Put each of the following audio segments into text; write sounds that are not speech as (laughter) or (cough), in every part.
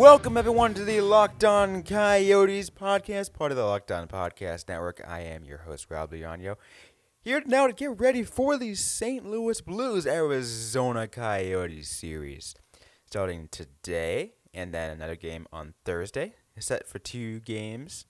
Welcome everyone to the Locked On Coyotes podcast, part of the Locked On Podcast Network. I am your host Rob Leonio, here now to get ready for the St. Louis Blues Arizona Coyotes series, starting today and then another game on Thursday. Set for two games.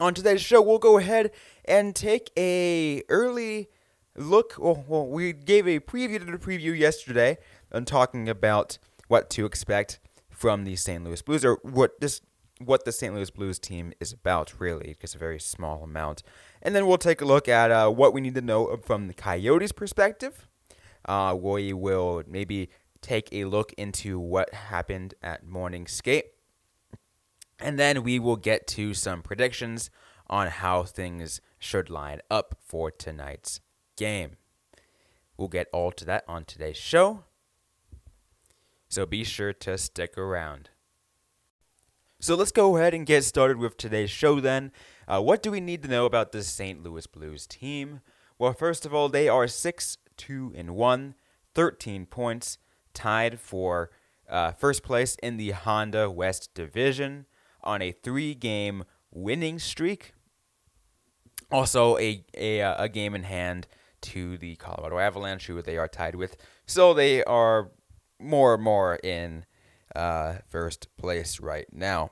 On today's show, we'll go ahead and take a early look. Well, well we gave a preview to the preview yesterday on talking about what to expect from the St. Louis Blues, or what this what the St. Louis Blues team is about, really, because a very small amount. And then we'll take a look at uh, what we need to know from the Coyotes' perspective. Uh, we will maybe take a look into what happened at morning skate. And then we will get to some predictions on how things should line up for tonight's game. We'll get all to that on today's show so be sure to stick around. So let's go ahead and get started with today's show then. Uh, what do we need to know about the St. Louis Blues team? Well, first of all, they are 6 2 and 1, 13 points, tied for uh, first place in the Honda West Division on a three game winning streak. Also, a, a, uh, a game in hand to the Colorado Avalanche, who they are tied with. So they are more and more in uh, first place right now.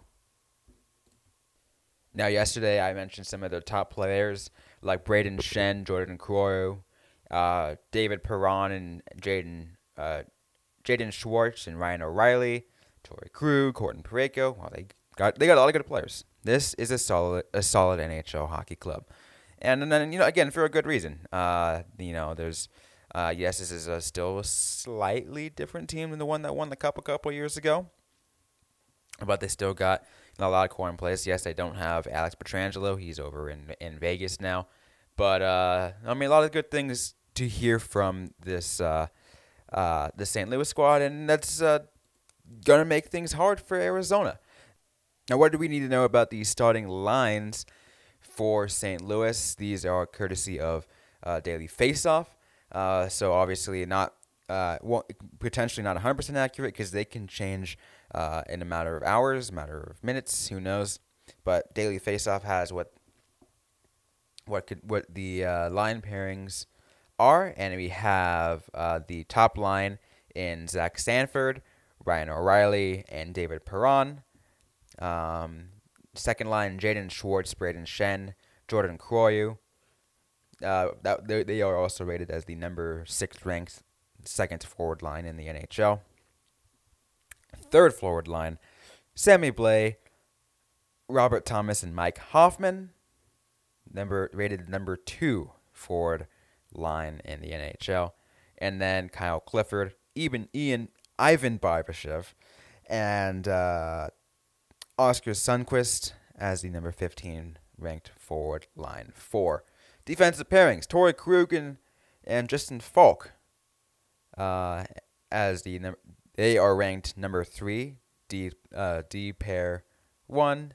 Now, yesterday I mentioned some of the top players like Brayden Schenn, Jordan Kyrou, uh, David Perron, and Jaden uh, Jaden Schwartz and Ryan O'Reilly, Torey Krug, Colton Parayko. Well, they got they got a lot of good players. This is a solid a solid NHL hockey club, and, and then you know again for a good reason. Uh, you know there's uh, yes, this is a still a slightly different team than the one that won the cup a couple years ago, but they still got a lot of core in place. Yes, they don't have Alex Pietrangelo; he's over in in Vegas now. But uh, I mean, a lot of good things to hear from this uh, uh, the St. Louis squad, and that's uh, gonna make things hard for Arizona. Now, what do we need to know about these starting lines for St. Louis? These are courtesy of uh, Daily Faceoff. Uh, so obviously not uh, well, potentially not 100% accurate because they can change uh, in a matter of hours, a matter of minutes, who knows. But Daily Faceoff has what what could what the uh, line pairings are, and we have uh, the top line in Zach Sanford, Ryan O'Reilly, and David Perron. Um, second line, Jaden Schwartz, Brayden Schenn, Jordan Kyrou, uh, that they, they are also rated as the number sixth ranked second forward line in the NHL. Third forward line, Sammy Blais, Robert Thomas, and Mike Hoffman. Number rated number two forward line in the NHL, and then Kyle Clifford, even Ian Ivan Barbashev, and uh, Oskar Sundqvist as the number 15 ranked forward line four. Defensive pairings: Torey Krug and, Justin Faulk. Uh, as the num- they are ranked number three. D uh, D pair one.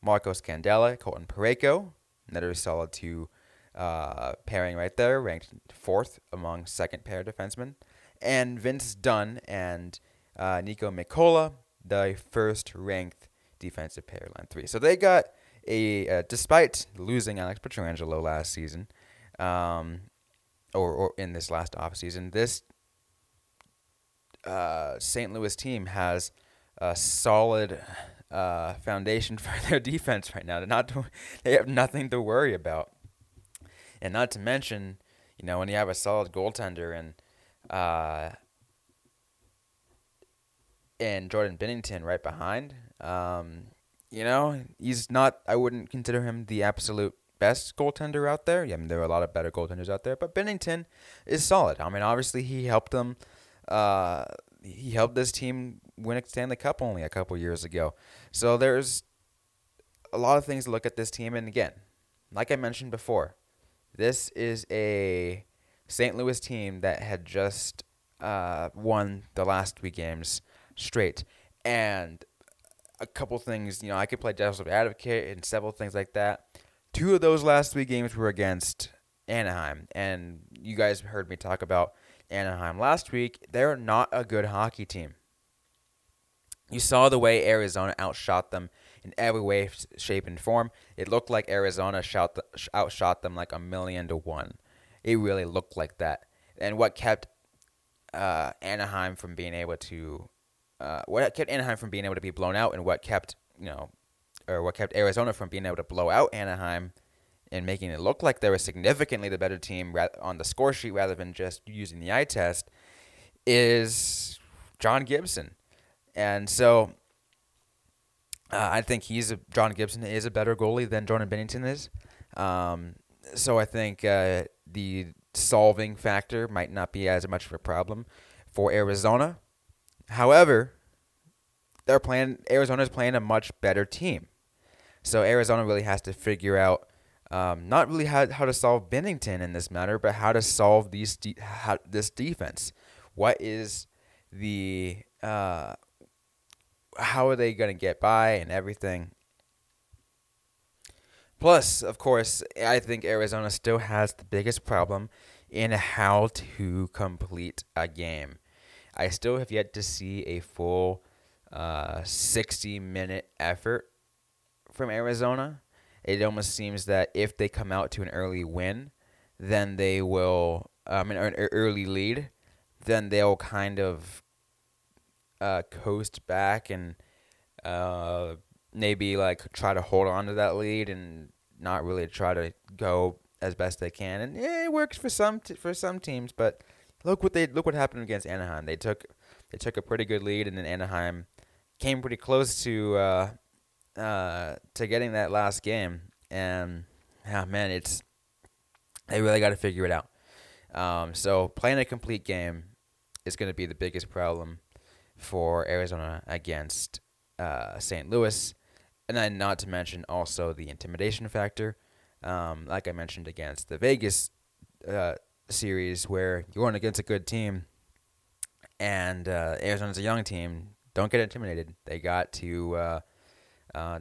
Marcos Scandella, Colton Parayko, another solid two uh, pairing right there, ranked fourth among second pair defensemen, and Vince Dunn and uh, Niko Mikkola, the first ranked defensive pair line three. So they got a uh, despite losing Alex Pietrangelo last season, um, or, or in this last offseason, this uh, St. Louis team has a solid uh, foundation (laughs) for their defense right now. They're not (laughs) they have nothing to worry about, and not to mention, you know, when you have a solid goaltender and uh, and Jordan Binnington right behind. Um, you know, he's not. I wouldn't consider him the absolute best goaltender out there. Yeah, I mean, there are a lot of better goaltenders out there, but Binnington is solid. I mean, obviously he helped them. Uh, he helped this team win a Stanley Cup only a couple years ago. So there's a lot of things to look at this team, and again, like I mentioned before, this is a St. Louis team that had just uh, won the last three games straight. And a couple things, you know, I could play devil's advocate and several things like that. Two of those last three games were against Anaheim. And you guys heard me talk about Anaheim last week. They're not a good hockey team. You saw the way Arizona outshot them in every way, shape, and form. It looked like Arizona shot the, outshot them like a million to one. It really looked like that. And what kept uh, Anaheim from being able to, uh, what kept Anaheim from being able to be blown out, and what kept you know, or what kept Arizona from being able to blow out Anaheim, and making it look like they were significantly the better team on the score sheet rather than just using the eye test, is John Gibson, and so uh, I think he's a John Gibson is a better goalie than Jordan Binnington is. Um, so I think uh, the solving factor might not be as much of a problem for Arizona. However, they're playing Arizona's playing a much better team. So Arizona really has to figure out um, not really how, how to solve Binnington in this matter, but how to solve these de- how, this defense. What is the uh, how are they going to get by and everything. Plus, of course, I think Arizona still has the biggest problem in how to complete a game. I still have yet to see a full uh, 60 minute effort from Arizona. It almost seems that if they come out to an early win, then they will, um, an early lead, then they'll kind of uh, coast back and uh, maybe like try to hold on to that lead and not really try to go as best they can. And yeah, it works for some t- for some teams, but look what they look what happened against Anaheim. They took they took a pretty good lead, and then Anaheim came pretty close to uh, uh, to getting that last game. And yeah, man, it's they really got to figure it out. Um, so playing a complete game is going to be the biggest problem for Arizona against uh, St. Louis, and then not to mention also the intimidation factor. Um, like I mentioned against the Vegas uh, series, where you're going against a good team, and uh, Arizona's a young team. Don't get intimidated. They got to uh, uh,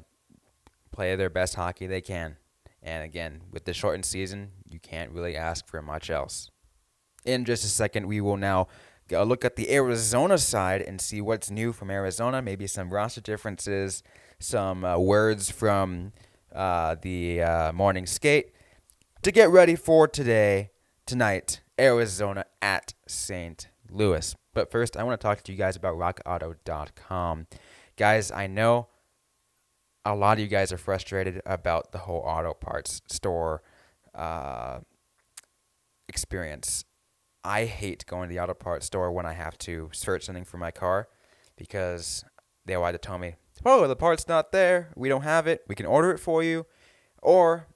play their best hockey they can. And again, with the shortened season, you can't really ask for much else. In just a second, we will now look at the Arizona side and see what's new from Arizona, maybe some roster differences, some uh, words from uh, the uh, morning skate to get ready for today, tonight, Arizona at St. Louis. But first, I want to talk to you guys about rockauto.com. Guys, I know a lot of you guys are frustrated about the whole auto parts store uh, experience. I hate going to the auto parts store when I have to search something for my car because they will either tell me, "Oh, the part's not there. We don't have it. We can order it for you," or,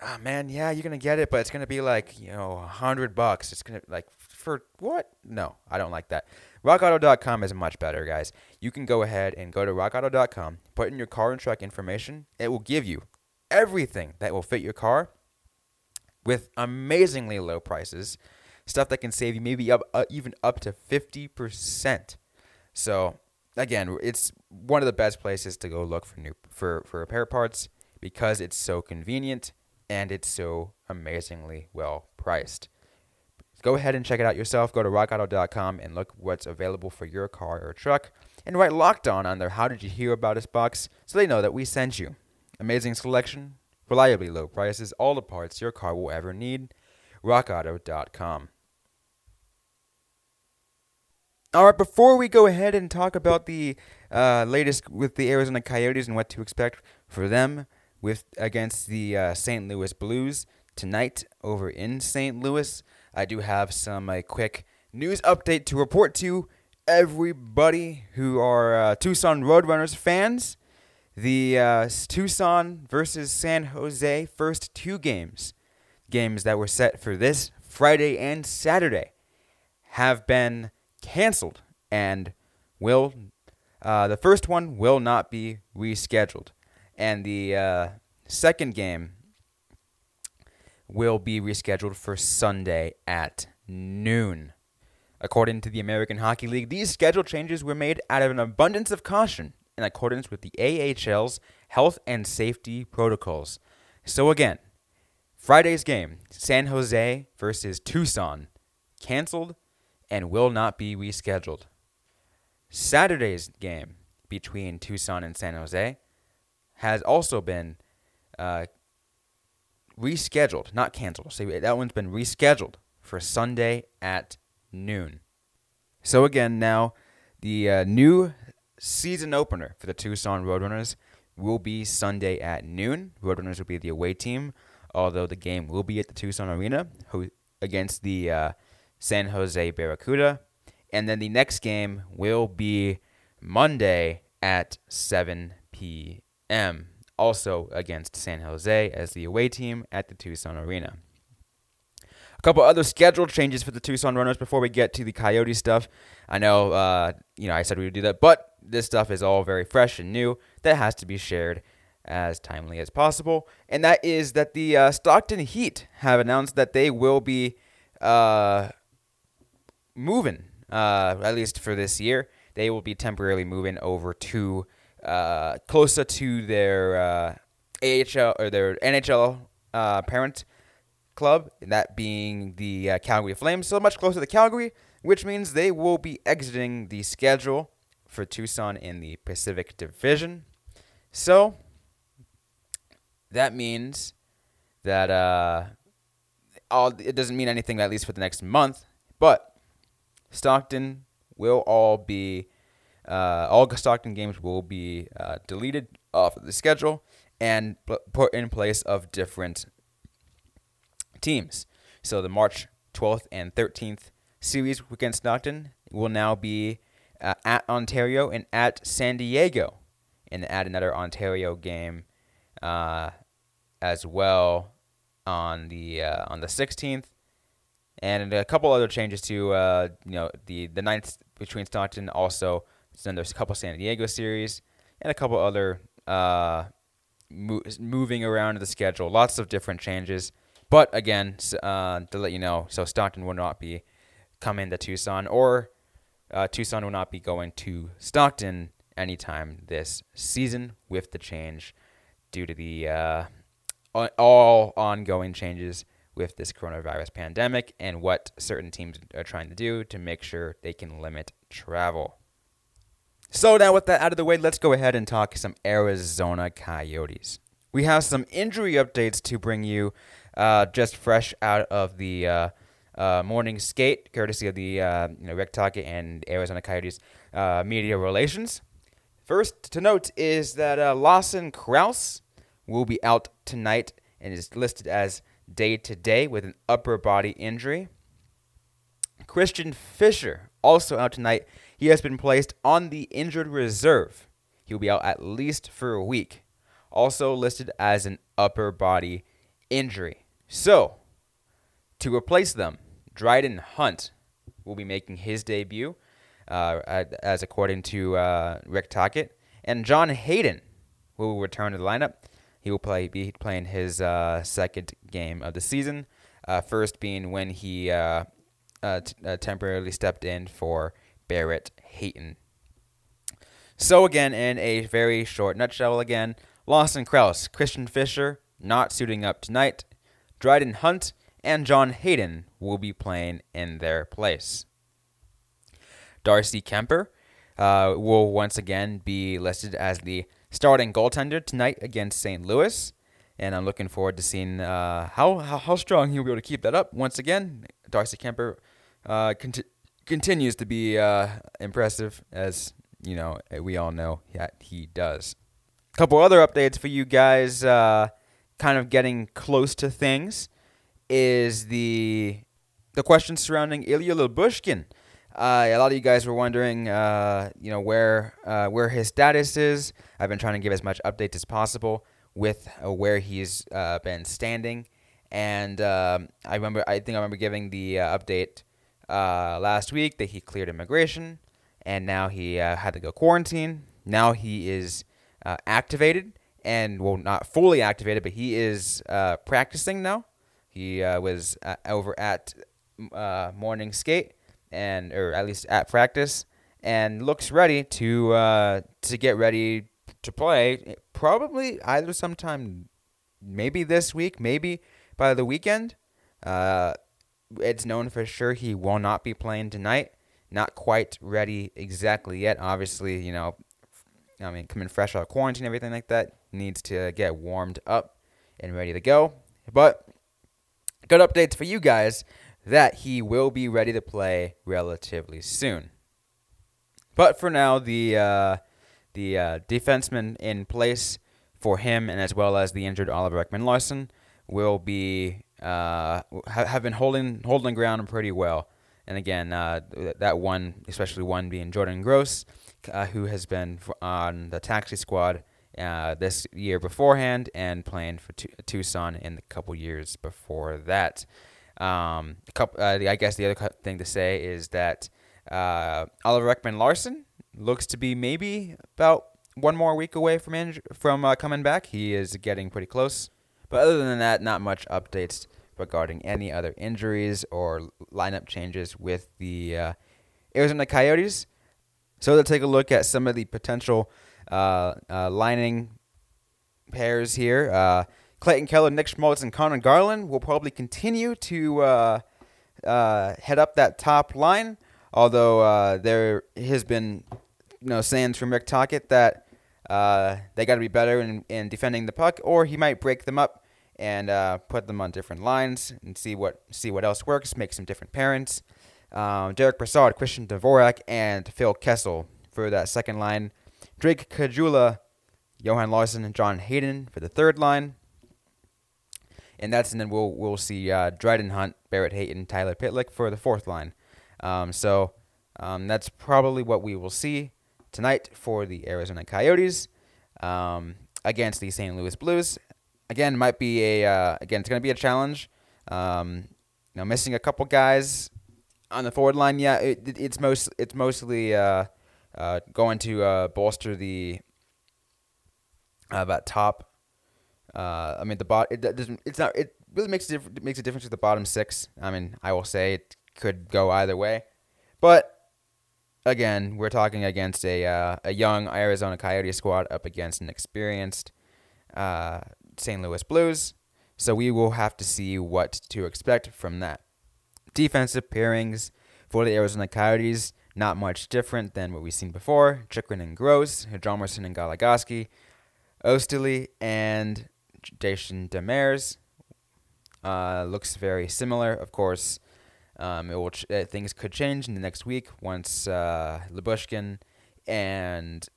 "Ah, oh, man, yeah, you're gonna get it, but it's gonna be like you know a hundred bucks. It's gonna like for what? No, I don't like that. RockAuto.com is much better, guys. You can go ahead and go to RockAuto.com, put in your car and truck information. It will give you everything that will fit your car with amazingly low prices stuff that can save you maybe up uh, even up to 50%. So, again, it's one of the best places to go look for new for for repair parts because it's so convenient and it's so amazingly well priced. Go ahead and check it out yourself. Go to rockauto.com and look what's available for your car or truck and write locked on on their how did you hear about us box so they know that we sent you. Amazing selection, reliably low prices, all the parts your car will ever need. rockauto.com. All right, before we go ahead and talk about the uh, latest with the Arizona Coyotes and what to expect for them with against the uh, St. Louis Blues tonight over in St. Louis, I do have some a quick news update to report to everybody who are uh, Tucson Roadrunners fans. The uh, Tucson versus San Jose first two games, games that were set for this Friday and Saturday, have been canceled and will uh, the first one will not be rescheduled, and the uh, second game will be rescheduled for Sunday at noon. According to the American Hockey League, these schedule changes were made out of an abundance of caution in accordance with the AHL's health and safety protocols. So, again, Friday's game, San Jose versus Tucson, canceled and will not be rescheduled. Saturday's game between Tucson and San Jose has also been uh, rescheduled, not canceled. So that one's been rescheduled for Sunday at noon. So again, now the uh, new season opener for the Tucson Roadrunners will be Sunday at noon. Roadrunners will be the away team, although the game will be at the Tucson Arena against the uh, San Jose Barracuda. And then the next game will be Monday at 7 p.m. Also against San Jose as the away team at the Tucson Arena. A couple other schedule changes for the Tucson Runners before we get to the Coyote stuff. I know, uh, you know, I said we would do that, but this stuff is all very fresh and new that has to be shared as timely as possible. And that is that the uh, Stockton Heat have announced that they will be uh, moving, uh, at least for this year. They will be temporarily moving over to uh, closer to their uh, AHL or their NHL uh, parent club, that being the uh, Calgary Flames, so much closer to Calgary, which means they will be exiting the schedule for Tucson in the Pacific Division. So that means that uh, all it doesn't mean anything at least for the next month, but Stockton will all be uh, all Stockton games will be uh, deleted off of the schedule and put in place of different teams. So the March 12th and 13th series against Stockton will now be uh, at Ontario and at San Diego, and add another Ontario game uh, as well on the uh, on the 16th, and a couple other changes to uh, you know the the ninth between Stockton also. Then there's a couple San Diego series and a couple other uh, mo- moving around the schedule. Lots of different changes, but again, uh, to let you know, so Stockton will not be coming to Tucson, or uh, Tucson will not be going to Stockton anytime this season with the change due to the uh, all ongoing changes with this coronavirus pandemic and what certain teams are trying to do to make sure they can limit travel. So, now with that out of the way, let's go ahead and talk some Arizona Coyotes. We have some injury updates to bring you uh, just fresh out of the uh, uh, morning skate, courtesy of the uh, you know, Rick Tocchet and Arizona Coyotes uh, media relations. First to note is that uh, Lawson Crouse will be out tonight and is listed as day to day with an upper body injury. Christian Fischer also out tonight. He has been placed on the injured reserve. He will be out at least for a week. Also listed as an upper body injury. So, to replace them, Dryden Hunt will be making his debut, uh, as according to uh, Rick Tocchet, and John Hayden will return to the lineup. He will play be playing his uh, second game of the season. Uh, first being when he uh, uh, t- temporarily stepped in for Barrett Hayton. So again, in a very short nutshell, again, Lawson Crouse, Christian Fischer not suiting up tonight, Dryden Hunt, and John Hayden will be playing in their place. Darcy Kuemper uh, will once again be listed as the starting goaltender tonight against St. Louis. And I'm looking forward to seeing uh, how, how, how strong he'll be able to keep that up. Once again, Darcy Kuemper uh, continues to be uh, impressive, as you know we all know that he does. A couple other updates for you guys, uh, kind of getting close to things, is the the question surrounding Ilya Lyubushkin. Uh, a lot of you guys were wondering, uh, you know, where uh, where his status is. I've been trying to give as much updates as possible with uh, where he's uh, been standing, and um, I remember, I think I remember giving the uh, last week that he cleared immigration, and now he had to go quarantine. Now he is activated, and well, not fully activated, but he is practicing now. He uh, was uh, over at uh, morning skate and or at least at practice and looks ready to uh, to get ready to play probably either sometime maybe this week maybe by the weekend uh, it's known for sure he will not be playing tonight. Not quite ready exactly yet. Obviously you know i mean coming fresh out of quarantine everything like that needs to get warmed up and ready to go. But good updates for you guys that he will be ready to play relatively soon. But for now, the uh, the uh, defenseman in place for him, and as well as the injured Oliver Ekman Larsson, will be uh, have been holding holding ground pretty well. And again, uh, that one, especially one being Jordan Gross, uh, who has been on the taxi squad uh, this year beforehand and playing for Tucson in the couple years before that. Um, couple, uh, I guess the other thing to say is that uh, Oliver Ekman Larsson looks to be maybe about one more week away from inj- from coming back. He is getting pretty close. But other than that, not much updates regarding any other injuries or lineup changes with the uh, Arizona Coyotes. So let's take a look at some of the potential uh, uh, lining pairs here. Uh, Clayton Keller, Nick Schmaltz, and Conor Garland will probably continue to uh, uh, head up that top line. Although there has been, you know, sayings from Rick Tocchet that uh, they got to be better in, in defending the puck, or he might break them up and uh, put them on different lines and see what see what else works. Make some different pairings. Um, Derek Brassard, Christian Dvorak, and Phil Kessel for that second line. Drake Caggiula, Johan Larsson, and John Hayden for the third line and that's and then we'll we'll see uh, Dryden Hunt, Barrett Hayton, Tyler Pitlick for the fourth line. Um, so um, that's probably what we will see tonight for the Arizona Coyotes um, against the St. Louis Blues. Again, might be a uh, again it's going to be a challenge. Um, you know, missing a couple guys on the forward line. Yeah, it, it, it's most it's mostly uh, uh, going to uh, bolster the uh, that top uh, I mean, the bot it doesn't. It's not. It really makes a diff- makes a difference with the bottom six. I mean, I will say it could go either way, but again, we're talking against a uh, a young Arizona Coyote squad up against an experienced uh, St. Louis Blues. So we will have to see what to expect from that. Defensive pairings for the Arizona Coyotes not much different than what we've seen before. Chychrun and Gross, Hjalmarsson and Goligoski, Oesterle and Jason Demers. Uh, looks very similar. Of course, um, it will ch- uh, things could change in the next week once uh, and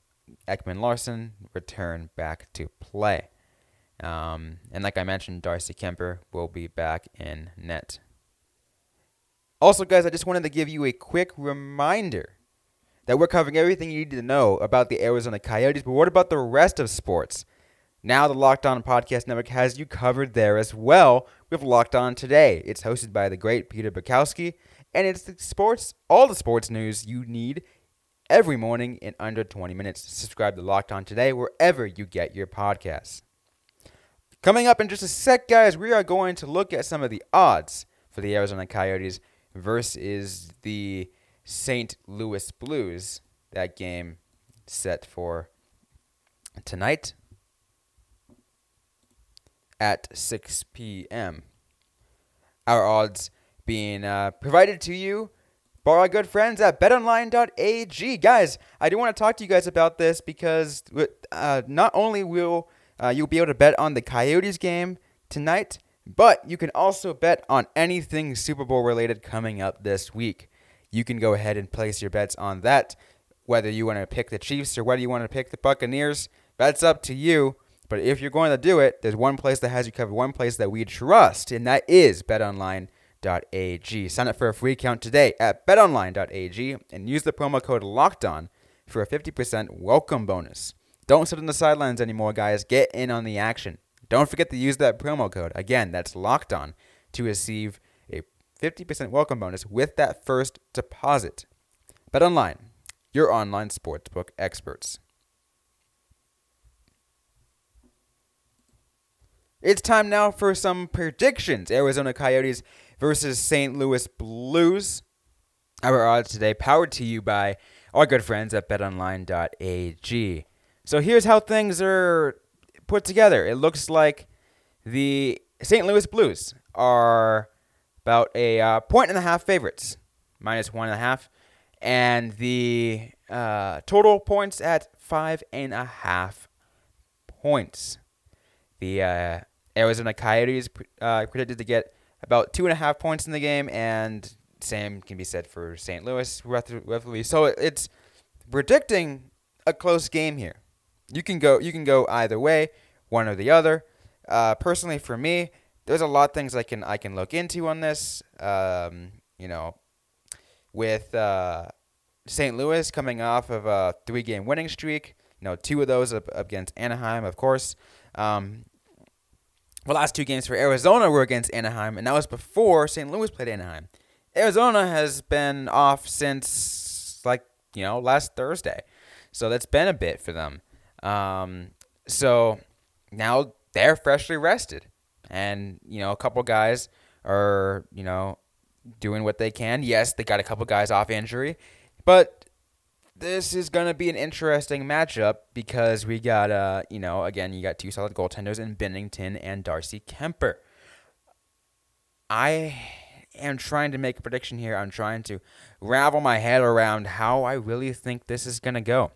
Ekman Larsson return back to play. Um, and like I mentioned, Darcy Kuemper will be back in net. Also, guys, I just wanted to give you a quick reminder that we're covering everything you need to know about the Arizona Coyotes, but what about the rest of sports? Now the Locked On Podcast Network has you covered there as well with Locked On Today. It's hosted by the great Peter Bukowski, and it's the sports, all the sports news you need every morning in under 20 minutes. Subscribe to Locked On Today wherever you get your podcasts. Coming up in just a sec, guys, we are going to look at some of the odds for the Arizona Coyotes versus the St. Louis Blues. That game set for tonight at 6 p.m. Our odds being uh, provided to you by our good friends at betonline.ag. Guys, I do want to talk to you guys about this because uh, not only will uh, you'll be able to bet on the Coyotes game tonight, but you can also bet on anything Super Bowl related coming up this week. You can go ahead and place your bets on that. Whether you want to pick the Chiefs or whether you want to pick the Buccaneers, that's up to you. But if you're going to do it, there's one place that has you covered, one place that we trust, and that is betonline.ag. Sign up for a free account today at betonline.ag and use the promo code LOCKEDON for a 50% welcome bonus. Don't sit on the sidelines anymore, guys. Get in on the action. Don't forget to use that promo code. Again, that's locked on to receive a 50% welcome bonus with that first deposit. BetOnline, your online sportsbook experts. It's time now for some predictions. Arizona Coyotes versus St. Louis Blues. Our odds today powered to you by our good friends at betonline.ag. So here's how things are put together. It looks like the St. Louis Blues are about a uh, point and a half favorites, minus one and a half, and the uh, total points at five and a half points. The uh, Arizona Coyotes uh, predicted to get about two and a half points in the game, and same can be said for St. Louis, roughly. So it's predicting a close game here. You can go, you can go either way, one or the other. Uh, personally, for me, there's a lot of things I can I can look into on this. Um, you know, with uh, St. Louis coming off of a three-game winning streak. You know, two of those up against Anaheim, of course. Um, the last two games for Arizona were against Anaheim, and that was before St. Louis played Anaheim. Arizona has been off since like you know last Thursday, so that's been a bit for them. Um, so now they're freshly rested, and you know a couple guys are you know doing what they can. Yes, they got a couple guys off injury, but this is going to be an interesting matchup because we got, uh, you know, again, you got two solid goaltenders in Binnington and Darcy Kuemper. I am trying to make a prediction here. I'm trying to ravel my head around how I really think this is going to go.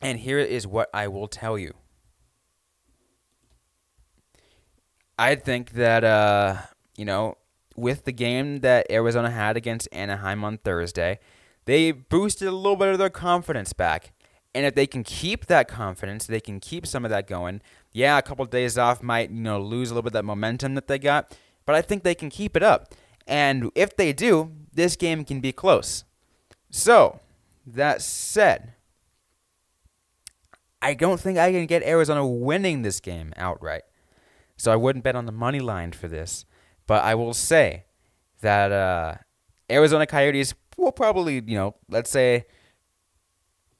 And here is what I will tell you. I think that, uh, you know, with the game that Arizona had against Anaheim on Thursday, they boosted a little bit of their confidence back. And if they can keep that confidence, they can keep some of that going. Yeah, a couple of days off might, you know, lose a little bit of that momentum that they got, but I think they can keep it up. And if they do, this game can be close. So, that said, I don't think I can get Arizona winning this game outright. So I wouldn't bet on the money line for this. But I will say that uh, Arizona Coyotes will probably, you know, let's say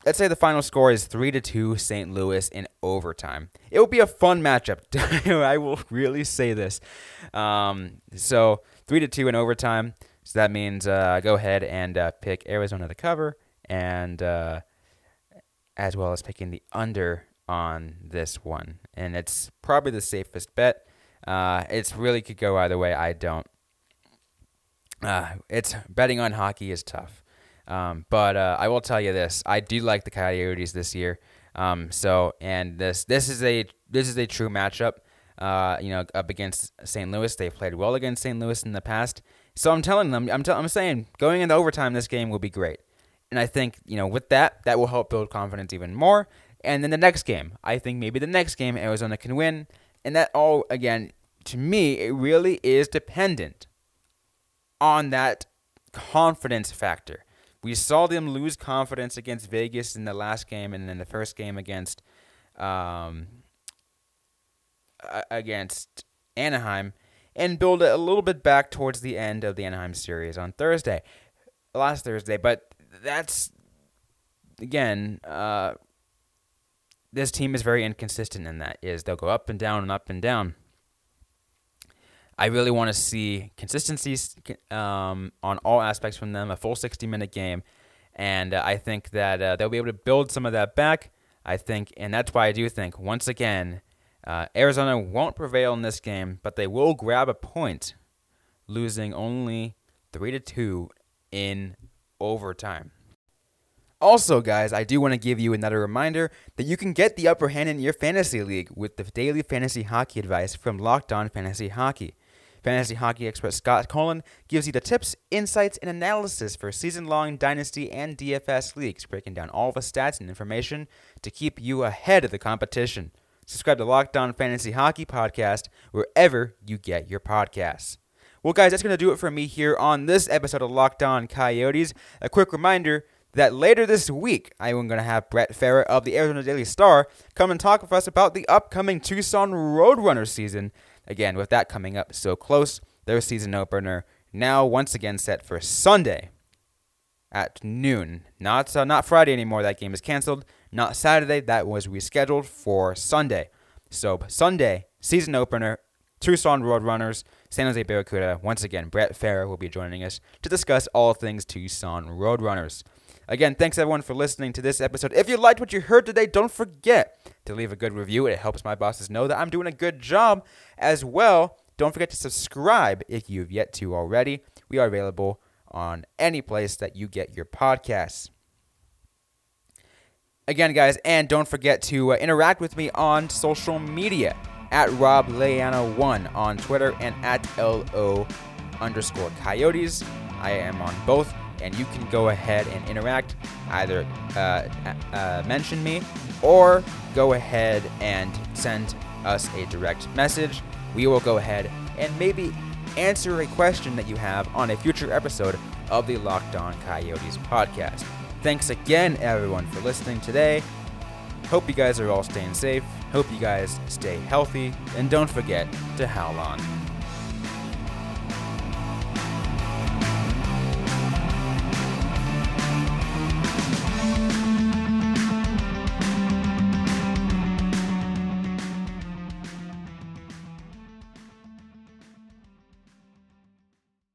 let's say the final score is 3 to 2 St. Louis in overtime. It will be a fun matchup. (laughs) I will really say this. Um, so 3 to 2 in overtime. So that means uh, go ahead and uh, pick Arizona to cover and uh, as well as picking the under on this one. And it's probably the safest bet. Uh, it's really could go either way. I don't uh, it's betting on hockey is tough. Um, but uh, I will tell you this: I do like the Coyotes this year. Um, so, and this this is a this is a true matchup. Uh, you know, up against St. Louis, they've played well against St. Louis in the past. So I'm telling them, I'm, t- I'm saying, going into overtime, this game will be great. And I think you know, with that, that will help build confidence even more. And then the next game, I think maybe the next game Arizona can win. And that all, again, to me, it really is dependent on that confidence factor. We saw them lose confidence against Vegas in the last game and in the first game against um, against Anaheim and build it a little bit back towards the end of the Anaheim series on Thursday, last Thursday. But that's again, uh, this team is very inconsistent in that is they'll go up and down and up and down. I really want to see consistencies um, on all aspects from them, a full 60 minute game. And uh, I think that uh, they'll be able to build some of that back. I think, and that's why I do think, once again, uh, Arizona won't prevail in this game, but they will grab a point, losing only 3 to 2 in overtime. Also, guys, I do want to give you another reminder that you can get the upper hand in your fantasy league with the daily fantasy hockey advice from Locked On Fantasy Hockey. Fantasy hockey expert Scott Cullen gives you the tips, insights, and analysis for season long Dynasty and DFS leagues, breaking down all the stats and information to keep you ahead of the competition. Subscribe to Locked On Fantasy Hockey Podcast wherever you get your podcasts. Well, guys, that's going to do it for me here on this episode of Locked On Coyotes. A quick reminder that later this week, I am going to have Brett Fera of the Arizona Daily Star come and talk with us about the upcoming Tucson Roadrunner season Again, with that coming up so close, their season opener now once again set for Sunday at noon. Not uh, not Friday anymore. That game is canceled. Not Saturday. That was rescheduled for Sunday. So Sunday, season opener, Tucson Roadrunners, San Jose Barracuda. Once again, Brett Fera will be joining us to discuss all things Tucson Roadrunners. Again, thanks everyone for listening to this episode. If you liked what you heard today, don't forget to leave a good review. It helps my bosses know that I'm doing a good job as well. Don't forget to subscribe if you've yet to already. We are available on any place that you get your podcasts. Again, guys, and don't forget to uh, interact with me on social media at Rob Leano1 on Twitter and at LO underscore coyotes. I am on both, and you can go ahead and interact. Either uh, uh, mention me or go ahead and send us a direct message. We will go ahead and maybe answer a question that you have on a future episode of the Locked On Coyotes podcast. Thanks again, everyone, for listening today. Hope you guys are all staying safe. Hope you guys stay healthy. And don't forget to howl on.